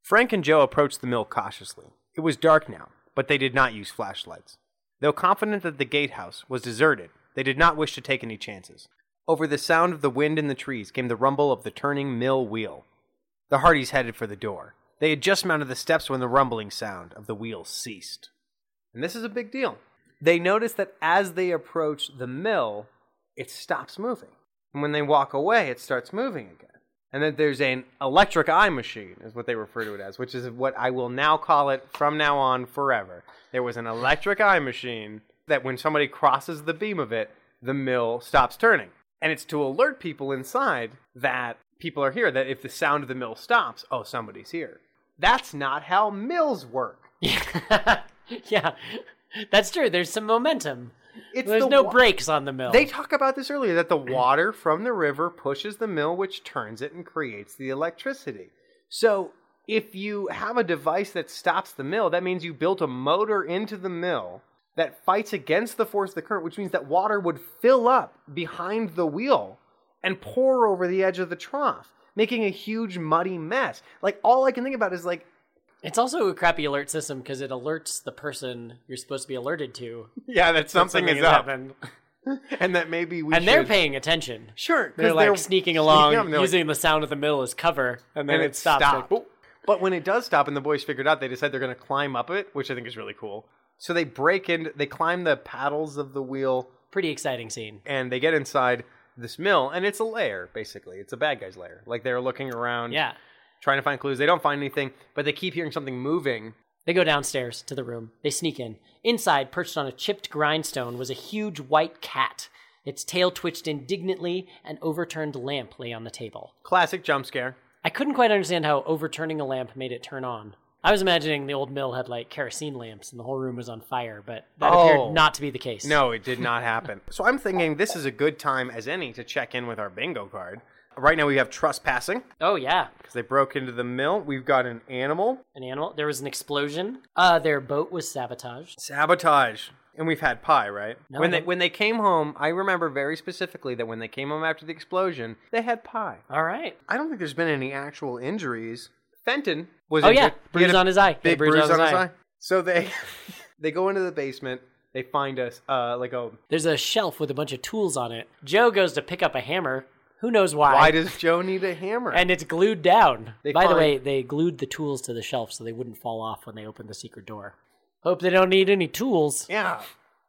[SPEAKER 1] Frank and Joe approached the mill cautiously. It was dark now, but they did not use flashlights. Though confident that the gatehouse was deserted, they did not wish to take any chances. Over the sound of the wind in the trees came the rumble of the turning mill wheel. The Hardys headed for the door. They had just mounted the steps when the rumbling sound of the wheels ceased. And this is a big deal. They notice that as they approach the mill, it stops moving. And when they walk away, it starts moving again. And that there's an electric eye machine, is what they refer to it as, which is what I will now call it from now on forever. There was an electric eye machine that when somebody crosses the beam of it, the mill stops turning. And it's to alert people inside that people are here, that if the sound of the mill stops, oh, somebody's here. That's not how mills work.
[SPEAKER 2] yeah. That's true. There's some momentum.
[SPEAKER 1] It's
[SPEAKER 2] There's
[SPEAKER 1] the
[SPEAKER 2] no
[SPEAKER 1] wa-
[SPEAKER 2] brakes on the mill.
[SPEAKER 1] They talk about this earlier that the water from the river pushes the mill, which turns it and creates the electricity. So, if you have a device that stops the mill, that means you built a motor into the mill that fights against the force of the current, which means that water would fill up behind the wheel and pour over the edge of the trough, making a huge muddy mess. Like, all I can think about is like,
[SPEAKER 2] It's also a crappy alert system because it alerts the person you're supposed to be alerted to.
[SPEAKER 1] yeah, that something,
[SPEAKER 2] Something
[SPEAKER 1] is up,
[SPEAKER 2] happened.
[SPEAKER 1] and that maybe we
[SPEAKER 2] And they're paying attention.
[SPEAKER 1] Sure, 'cause
[SPEAKER 2] They're like sneaking along,
[SPEAKER 1] up and they're like,
[SPEAKER 2] using the sound of the mill as cover, and then
[SPEAKER 1] and
[SPEAKER 2] it,
[SPEAKER 1] it
[SPEAKER 2] stops.
[SPEAKER 1] stopped.
[SPEAKER 2] like,
[SPEAKER 1] But when it does stop and the boys figured out, they decide they're going to climb up it, which I think is really cool. So they break in, they climb the paddles of the wheel,
[SPEAKER 2] Pretty exciting scene.
[SPEAKER 1] and they get inside this mill, and it's a lair, basically. It's a bad guy's lair. Like they're looking around,
[SPEAKER 2] Yeah.
[SPEAKER 1] trying to find clues. They don't find anything, but they keep hearing something moving.
[SPEAKER 2] They go downstairs to the room. They sneak in. Inside, perched on a chipped grindstone, was a huge white cat. Its tail twitched indignantly, an overturned lamp lay on the table.
[SPEAKER 1] Classic jump scare.
[SPEAKER 2] I couldn't quite understand how overturning a lamp made it turn on. I was imagining the old mill had like kerosene lamps and the whole room was on fire, but that
[SPEAKER 1] Oh.
[SPEAKER 2] appeared not to be the case.
[SPEAKER 1] No, it did not happen. so I'm thinking this is a good time as any to check in with our bingo card. Right now we have trespassing
[SPEAKER 2] Oh yeah,
[SPEAKER 1] because they broke into the mill. We've got an animal,
[SPEAKER 2] an animal. There was an explosion. Uh, their boat was sabotaged.
[SPEAKER 1] Sabotage. And we've had pie, right?
[SPEAKER 2] No,
[SPEAKER 1] when they when they came home, I remember very specifically that when they came home after the explosion, they had pie.
[SPEAKER 2] All right.
[SPEAKER 1] I don't think there's been any actual injuries. Fenton was
[SPEAKER 2] Oh
[SPEAKER 1] injured.
[SPEAKER 2] yeah, bruise on his eye.
[SPEAKER 1] big
[SPEAKER 2] bruise,
[SPEAKER 1] bruise on his eye. So they they go into the basement. They find us uh like a
[SPEAKER 2] There's a shelf with a bunch of tools on it. Joe goes to pick up a hammer. Who knows why?
[SPEAKER 1] why does Joe need a hammer?
[SPEAKER 2] and it's glued down.
[SPEAKER 1] They
[SPEAKER 2] By the way, they glued the tools to the shelf so they wouldn't fall off when they opened the secret door. Hope they don't need any tools.
[SPEAKER 1] yeah,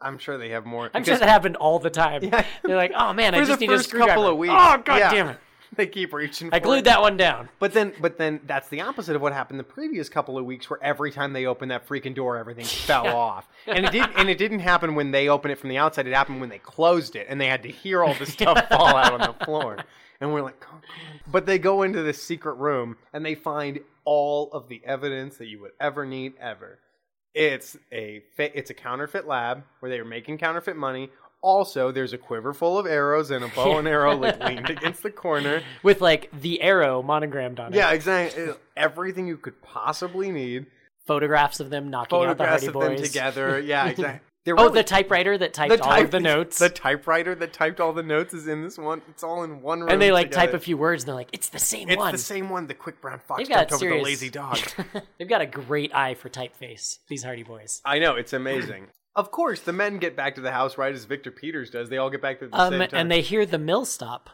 [SPEAKER 1] I'm sure they have more.
[SPEAKER 2] I'm sure
[SPEAKER 1] because
[SPEAKER 2] that happened all the time.
[SPEAKER 1] Yeah.
[SPEAKER 2] They're like, oh man, I just need a screwdriver.
[SPEAKER 1] couple of weeks.
[SPEAKER 2] Oh god
[SPEAKER 1] yeah,
[SPEAKER 2] damn it!
[SPEAKER 1] They keep reaching.
[SPEAKER 2] I glued
[SPEAKER 1] it.
[SPEAKER 2] that one down.
[SPEAKER 1] But then, but then that's the opposite of what happened the previous couple of weeks, where every time they opened that freaking door, everything fell off. And it did, and it didn't happen when they opened it from the outside. It happened when they closed it, and they had to hear all the stuff fall out on the floor. And we're like, oh, but they go into this secret room and they find all of the evidence that you would ever need ever. It's a fa- it's a counterfeit lab where they are making counterfeit money. Also, there's a quiver full of arrows and a bow and arrow like leaned against the corner.
[SPEAKER 2] With like the arrow monogrammed on it.
[SPEAKER 1] Yeah, exactly. Everything you could possibly need.
[SPEAKER 2] Photographs of them knocking out the Hardy
[SPEAKER 1] of them
[SPEAKER 2] Boys.
[SPEAKER 1] together. Yeah, exactly.
[SPEAKER 2] Oh, the typewriter that typed all of the notes.
[SPEAKER 1] The typewriter that typed all the notes is in this one. It's all in one room.
[SPEAKER 2] and they like type a few words and they're like, it's the same
[SPEAKER 1] It's
[SPEAKER 2] one.
[SPEAKER 1] It's the same one. The quick brown fox
[SPEAKER 2] They've got
[SPEAKER 1] jumped over the lazy dog.
[SPEAKER 2] They've got a great eye for typeface. These Hardy Boys.
[SPEAKER 1] I know it's amazing. Of course, the men get back to the house right as Victor Peters does. They all get back at the
[SPEAKER 2] Um,
[SPEAKER 1] same time.
[SPEAKER 2] and they hear the mill stop.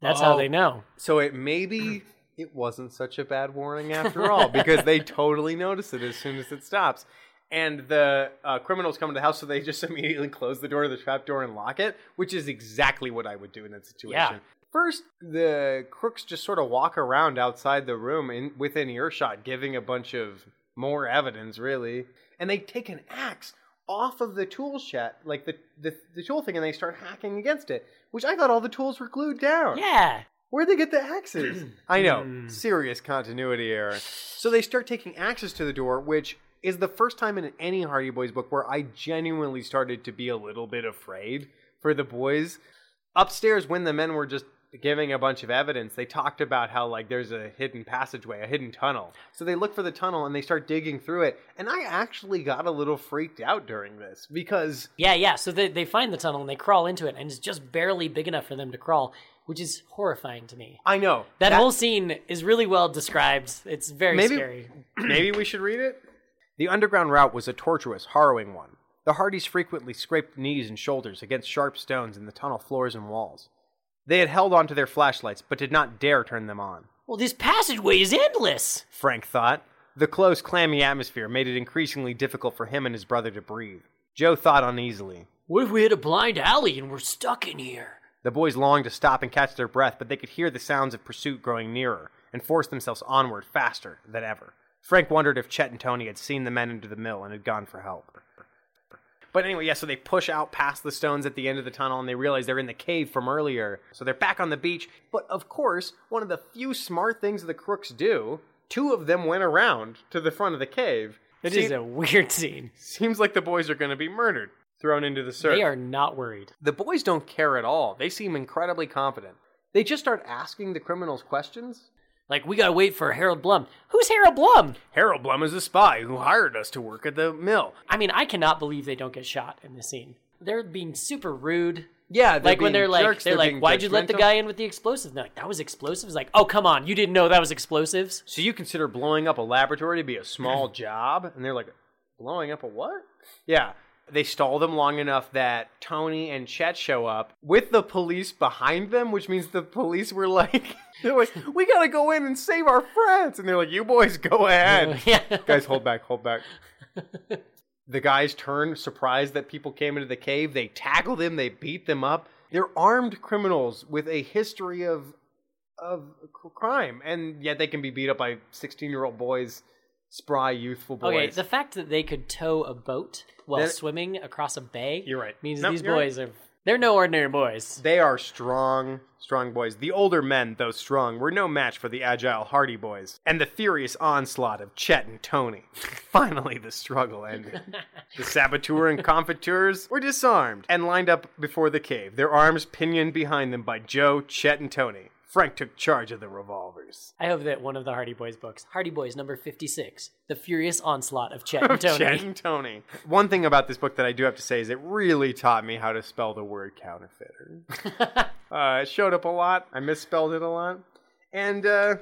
[SPEAKER 2] That's how
[SPEAKER 1] Oh.
[SPEAKER 2] they know.
[SPEAKER 1] so it maybe it wasn't such a bad warning after all because they totally notice it as soon as it stops. And the uh, criminals come to the house, so they just immediately close the door to the trap door and lock it, which is exactly what I would do in that situation.
[SPEAKER 2] Yeah.
[SPEAKER 1] First, the crooks just sort of walk around outside the room in within earshot, giving a bunch of more evidence, really. And they take an axe off of the tool shed, like the, the the tool thing, and they start hacking against it. Which I thought all the tools were glued down.
[SPEAKER 2] Yeah.
[SPEAKER 1] Where'd they get the axes? I know, hmm. serious continuity error. So they start taking axes to the door, which is the first time in any Hardy Boys book where I genuinely started to be a little bit afraid for the boys. Upstairs, when the men were just giving a bunch of evidence, they talked about how like there's a hidden passageway, a hidden tunnel. So they look for the tunnel and they start digging through it. And I actually got a little freaked out during this because
[SPEAKER 2] Yeah, yeah. So they, they find the tunnel and they crawl into it, and it's just barely big enough for them to crawl, which is horrifying to me.
[SPEAKER 1] I know
[SPEAKER 2] That, whole scene is really well described. It's very
[SPEAKER 1] Maybe-
[SPEAKER 2] scary.
[SPEAKER 1] Maybe we should read it? The underground route was a tortuous, harrowing one. The Hardys frequently scraped knees and shoulders against sharp stones in the tunnel floors and walls. They had held onto their flashlights, but did not dare turn them on.
[SPEAKER 2] Well, this passageway is endless.
[SPEAKER 1] Frank thought. The close, clammy atmosphere made it increasingly difficult for him and his brother to breathe. Joe thought uneasily.
[SPEAKER 2] What if we hit a blind alley and we're stuck in here?
[SPEAKER 1] The boys longed to stop and catch their breath, but they could hear the sounds of pursuit growing nearer and forced themselves onward faster than ever. Frank wondered if Chet and Tony had seen the men into the mill and had gone for help. But anyway, yeah, so they push out past the stones at the end of the tunnel and they realize they're in the cave from earlier. So they're back on the beach. But of course, one of the few smart things the crooks do, two of them went around to the front of the cave.
[SPEAKER 2] It
[SPEAKER 1] Se-
[SPEAKER 2] is a weird scene.
[SPEAKER 1] Seems like the boys are going to be murdered, thrown into the surf.
[SPEAKER 2] They are not worried.
[SPEAKER 1] The boys don't care at all. They seem incredibly confident. They just start asking the criminals questions.
[SPEAKER 2] Like, we gotta wait for Harold Blum. Who's Harold Blum?
[SPEAKER 1] Harold Blum is a spy who hired us to work at the mill.
[SPEAKER 2] I mean, I cannot believe they don't get shot in this scene. They're being super rude.
[SPEAKER 1] Yeah,
[SPEAKER 2] like when they're like, they're, like, why'd you let the guy in with the explosives? And they're like, that was explosives. Like, oh come on, you didn't know that was explosives.
[SPEAKER 1] So you consider blowing up a laboratory to be a small job? And they're like, blowing up a what? Yeah. They stall them long enough that Tony and Chet show up with the police behind them, which means the police were like, they're like, we gotta go in and save our friends. And they're like, you boys go ahead.
[SPEAKER 2] yeah.
[SPEAKER 1] guys, hold back, hold back. the guys turn, surprised that people came into the cave. They tackle them, they beat them up. They're armed criminals with a history of of crime, and yet they can be beat up by sixteen-year-old boys, spry, youthful boys.
[SPEAKER 2] Okay, the fact that they could tow a boat while
[SPEAKER 1] That-
[SPEAKER 2] swimming across a bay
[SPEAKER 1] You're right.
[SPEAKER 2] means
[SPEAKER 1] No,
[SPEAKER 2] these
[SPEAKER 1] you're right.
[SPEAKER 2] boys are they're no ordinary boys.
[SPEAKER 1] They are strong, strong boys. The older men, though strong, were no match for the agile Hardy boys and the furious onslaught of Chet and Tony. Finally, the struggle ended. the saboteur and confiteurs were disarmed and lined up before the cave, their arms pinioned behind them by Joe, Chet, and Tony. Frank took charge of the revolvers.
[SPEAKER 2] I hope that one of the Hardy Boys books, Hardy Boys number 56, The Furious Onslaught of Chet and Tony.
[SPEAKER 1] Chet and Tony. One thing about this book that I do have to say is it really taught me how to spell the word counterfeiter. uh, it showed up a lot. I misspelled it a lot, and uh,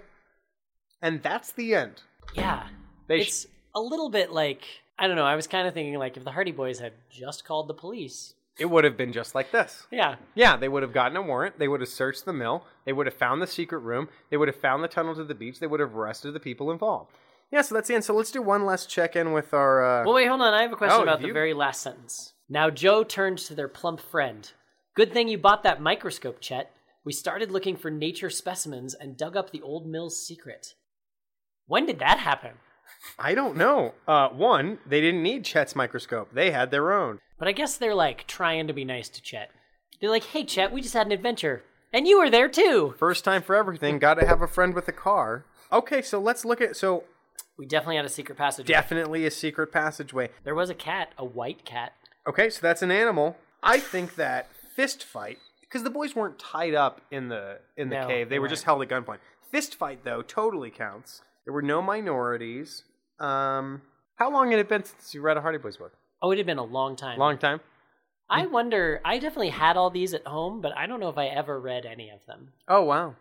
[SPEAKER 1] and that's the end.
[SPEAKER 2] yeah.
[SPEAKER 1] They sh-
[SPEAKER 2] It's a little bit like I don't know, I was kind of thinking like if the Hardy Boys had just called the police.
[SPEAKER 1] It would have been just like this.
[SPEAKER 2] Yeah.
[SPEAKER 1] Yeah, they would have gotten a warrant. They would have searched the mill. They would have found the secret room. They would have found the tunnel to the beach. They would have arrested the people involved. Yeah, so that's the end. So let's do one last check in with our. Uh,
[SPEAKER 2] Well, wait, hold on. I have a question
[SPEAKER 1] Oh,
[SPEAKER 2] about
[SPEAKER 1] you-
[SPEAKER 2] the very last sentence. Now, Joe turned to their plump friend. Good thing you bought that microscope, Chet. We started looking for nature specimens and dug up the old mill's secret. When did that happen?
[SPEAKER 1] I don't know. Uh, one, they didn't need Chet's microscope. They had their own.
[SPEAKER 2] But I guess they're like trying to be nice to Chet. They're like, hey, Chet, we just had an adventure. And you were there too.
[SPEAKER 1] First time for everything. Got to have a friend with a car. Okay, so let's look at. So
[SPEAKER 2] We definitely had a secret passage.
[SPEAKER 1] definitely a secret passageway.
[SPEAKER 2] There was a cat, a white cat.
[SPEAKER 1] Okay, so that's an animal. I think that fist fight because the boys weren't tied up in the in the
[SPEAKER 2] No,
[SPEAKER 1] cave; they
[SPEAKER 2] they
[SPEAKER 1] were just held at gunpoint. Fist fight though totally counts. There were no minorities. Um, how long had it been since you read a Hardy Boys book?
[SPEAKER 2] Oh, it had been a long time.
[SPEAKER 1] Long time.
[SPEAKER 2] I wonder, I definitely had all these at home, but I don't know if I ever read any of them.
[SPEAKER 1] Oh wow.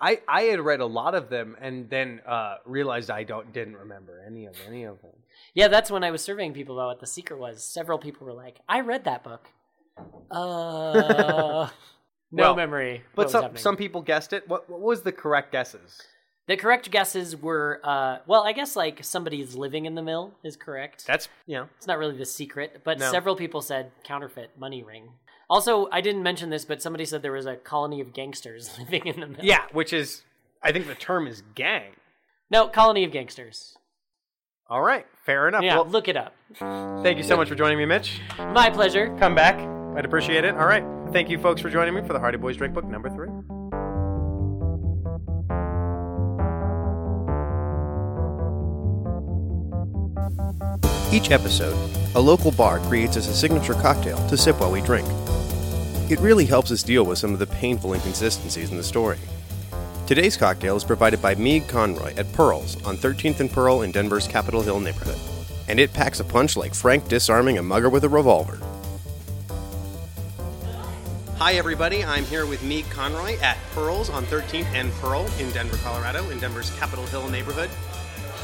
[SPEAKER 1] I, I had read a lot of them and then uh, realized I don't didn't remember any of any of them.
[SPEAKER 2] Yeah, that's when I was surveying people about what the secret was. Several people were like, "I read that book." Uh, no
[SPEAKER 1] Well,
[SPEAKER 2] memory.
[SPEAKER 1] But some
[SPEAKER 2] happening.
[SPEAKER 1] some people guessed it. What what was the correct guesses?
[SPEAKER 2] The correct guesses were, uh, well, I guess like somebody's living in the mill is correct.
[SPEAKER 4] That's know
[SPEAKER 2] It's not really the secret, but
[SPEAKER 4] No.
[SPEAKER 2] several people said counterfeit money ring. Also, I didn't mention this, but somebody said there was a colony of gangsters living in the mill.
[SPEAKER 4] yeah, which is I think the term is gang.
[SPEAKER 2] No, colony of gangsters.
[SPEAKER 4] All right, fair enough.
[SPEAKER 2] Yeah,
[SPEAKER 4] Well,
[SPEAKER 2] look it up.
[SPEAKER 4] thank you so much for joining me, Mitch.
[SPEAKER 2] My pleasure.
[SPEAKER 4] Come back. I'd appreciate it. All right. Thank you, folks, for joining me for the Hardy Boys Drink Book number three.
[SPEAKER 1] Each episode, a local bar creates us a signature cocktail to sip while we drink. It really helps us deal with some of the painful inconsistencies in the story. Today's cocktail is provided by Meeg Conroy at Pearls on 13th and Pearl in Denver's Capitol Hill neighborhood. And it packs a punch like Frank disarming a mugger with a revolver. Hi, everybody. I'm here with Meeg Conroy at Pearls on 13th and Pearl in Denver, Colorado, in Denver's Capitol Hill neighborhood.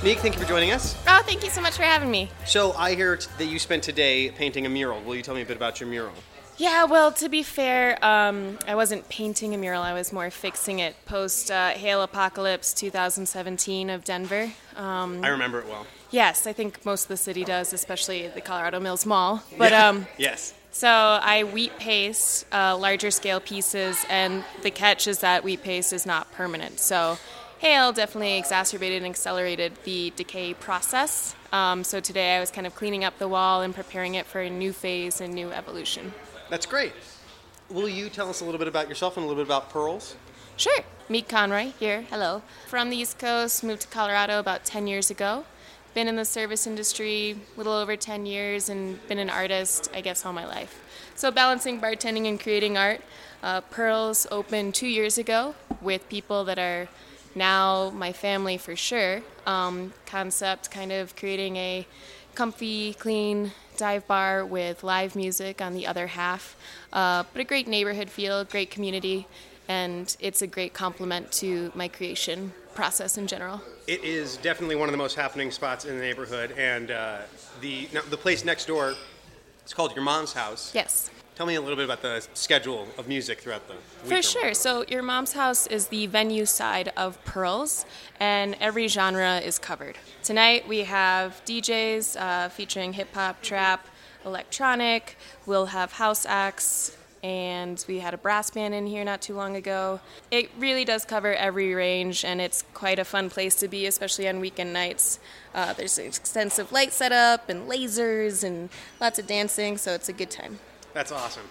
[SPEAKER 1] Meeg, thank you for joining us.
[SPEAKER 5] Oh, thank you so much for having me.
[SPEAKER 1] So, I hear t- that you spent today painting a mural. Will you tell me a bit about your mural?
[SPEAKER 5] Yeah, well, to be fair, um, I wasn't painting a mural. I was more fixing it post uh, Hail Apocalypse 2017 of Denver. Um,
[SPEAKER 1] I remember it well.
[SPEAKER 5] yes, I think most of the city does, especially the Colorado Mills Mall. But um,
[SPEAKER 1] yes.
[SPEAKER 5] so I wheat paste uh, larger scale pieces, and the catch is that wheat paste is not permanent. So hail definitely exacerbated and accelerated the decay process. Um, so today I was kind of cleaning up the wall and preparing it for a new phase and new evolution.
[SPEAKER 1] That's great. Will you tell us a little bit about yourself and a little bit about Pearls?
[SPEAKER 5] Sure. Meeg Conroy here. Hello. From the East Coast, moved to Colorado about 10 years ago. Been in the service industry a little over 10 years and been an artist, I guess, all my life. So, balancing bartending and creating art. Uh, Pearls opened two years ago with people that are now my family for sure. Um, concept kind of creating a comfy, clean dive bar with live music on the other half. Uh, but a great neighborhood feel, great community, and it's a great complement to my creation process in general.
[SPEAKER 1] It is definitely one of the most happening spots in the neighborhood, and uh, the now, the place next door. It's called Your Mom's House.
[SPEAKER 5] Yes.
[SPEAKER 1] Tell me a little bit about the schedule of music throughout the week.
[SPEAKER 5] For sure. So, Your Mom's House is the venue side of Pearls, and every genre is covered. Tonight we have DJs uh, featuring hip hop, trap, electronic. We'll have house acts, and we had a brass band in here not too long ago. It really does cover every range, and it's quite a fun place to be, especially on weekend nights. Uh, there's an extensive light setup and lasers and lots of dancing, so it's a good time.
[SPEAKER 1] That's awesome.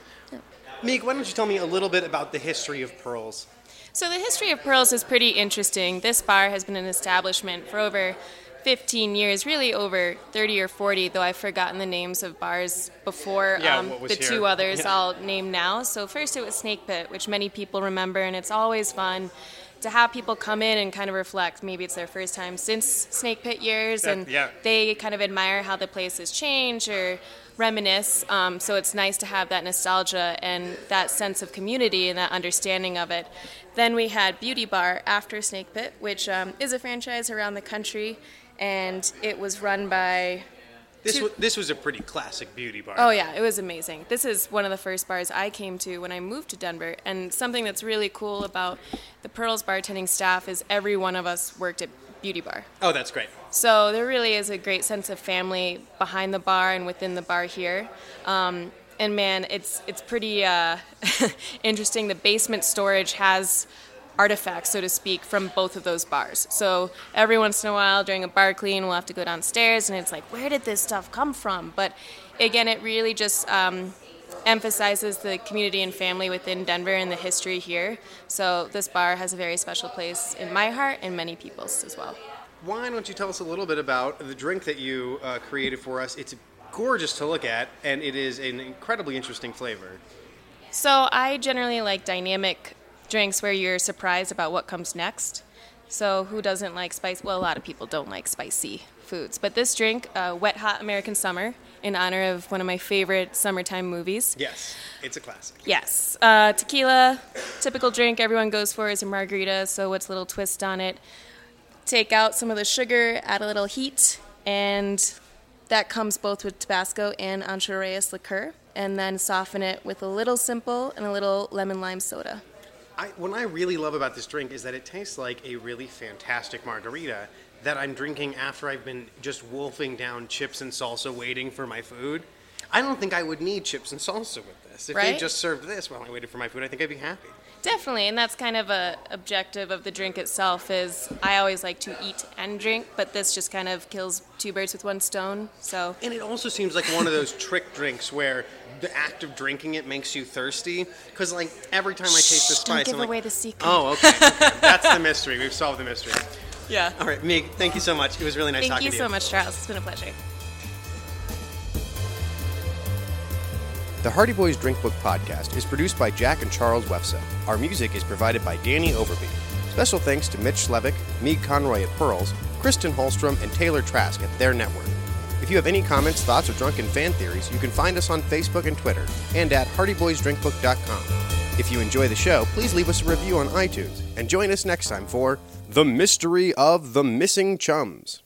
[SPEAKER 1] Meeg, why don't you tell me a little bit about the history of Pearls?
[SPEAKER 5] So the history of Pearls is pretty interesting. This bar has been an establishment for over 15 years, really over 30 or 40, though I've forgotten the names of bars before
[SPEAKER 1] Yeah,
[SPEAKER 5] um, the
[SPEAKER 1] here.
[SPEAKER 5] two others
[SPEAKER 1] Yeah.
[SPEAKER 5] I'll name now. So first it was Snake Pit, which many people remember, and it's always fun to have people come in and kind of reflect. Maybe it's their first time since Snake Pit years,
[SPEAKER 1] That-
[SPEAKER 5] and
[SPEAKER 1] yeah.
[SPEAKER 5] they kind of admire how the place has changed or reminisce. Um, so it's nice to have that nostalgia and that sense of community and that understanding of it. Then we had Beauty Bar after Snake Pit, which um, is a franchise around the country, and it was run by.
[SPEAKER 1] This
[SPEAKER 5] Two-
[SPEAKER 1] was, this was a pretty classic beauty bar.
[SPEAKER 5] Oh yeah, it was amazing. This is one of the first bars I came to when I moved to Denver, and something that's really cool about the Pearls bartending staff is every one of us worked at Beauty Bar.
[SPEAKER 1] Oh, that's great.
[SPEAKER 5] So there really is a great sense of family behind the bar and within the bar here. Um, and man, it's it's pretty uh, interesting. The basement storage has artifacts, so to speak, from both of those bars. So every once in a while during a bar clean, we'll have to go downstairs, and it's like, where did this stuff come from? But again, it really just um, emphasizes the community and family within Denver and the history here. So this bar has a very special place in my heart and many people's as well.
[SPEAKER 1] Why don't you tell us a little bit about the drink that you uh, created for us? It's gorgeous to look at, and it is an incredibly interesting flavor.
[SPEAKER 5] So I generally like dynamic drinks where you're surprised about what comes next. So who doesn't like spice? Well, a lot of people don't like spicy foods, but this drink, uh, Wet Hot American Summer, in honor of one of my favorite summertime movies.
[SPEAKER 1] Yes, it's a classic.
[SPEAKER 5] Yes, uh, tequila, typical drink everyone goes for is a margarita. So what's a little twist on it? Take out some of the sugar, add a little heat, and that comes both with Tabasco and Ancho Reyes liqueur, and then soften it with a little simple and a little lemon lime soda.
[SPEAKER 1] I, what I really love about this drink is that it tastes like a really fantastic margarita that I'm drinking after I've been just wolfing down chips and salsa waiting for my food. I don't think I would need chips and salsa with this. If they just served this while I waited for my food, I think I'd be happy.
[SPEAKER 5] Definitely, and that's kind of a objective of the drink itself. Is I always like to eat and drink, but this just kind of kills two birds with one stone. So
[SPEAKER 1] And it also seems like one of those trick drinks where the act of drinking it makes you thirsty. Because like every time I taste the
[SPEAKER 5] Shh,
[SPEAKER 1] spice,
[SPEAKER 5] don't give
[SPEAKER 1] I'm like,
[SPEAKER 5] away the secret.
[SPEAKER 1] oh, okay, okay. That's the mystery. We've solved the mystery.
[SPEAKER 5] Yeah.
[SPEAKER 1] All right, Meeg, thank you so much. It was really nice
[SPEAKER 5] Thank
[SPEAKER 1] talking
[SPEAKER 5] you
[SPEAKER 1] to you.
[SPEAKER 5] Thank you so much, Charles. It's been a pleasure.
[SPEAKER 1] The Hardy Boys Drink Book podcast is produced by Jack and Charles Wefso. Our music is provided by Danny Overby. Special thanks to Mitch Slevc, Meeg Conroy at Pearls, Kristen Holstrom, and Taylor Trask at their network. If you have any comments, thoughts, or drunken fan theories, you can find us on Facebook and Twitter, and at hardyboysdrinkbook.com. If you enjoy the show, please leave us a review on iTunes, and join us next time for The Mystery of the Missing Chums.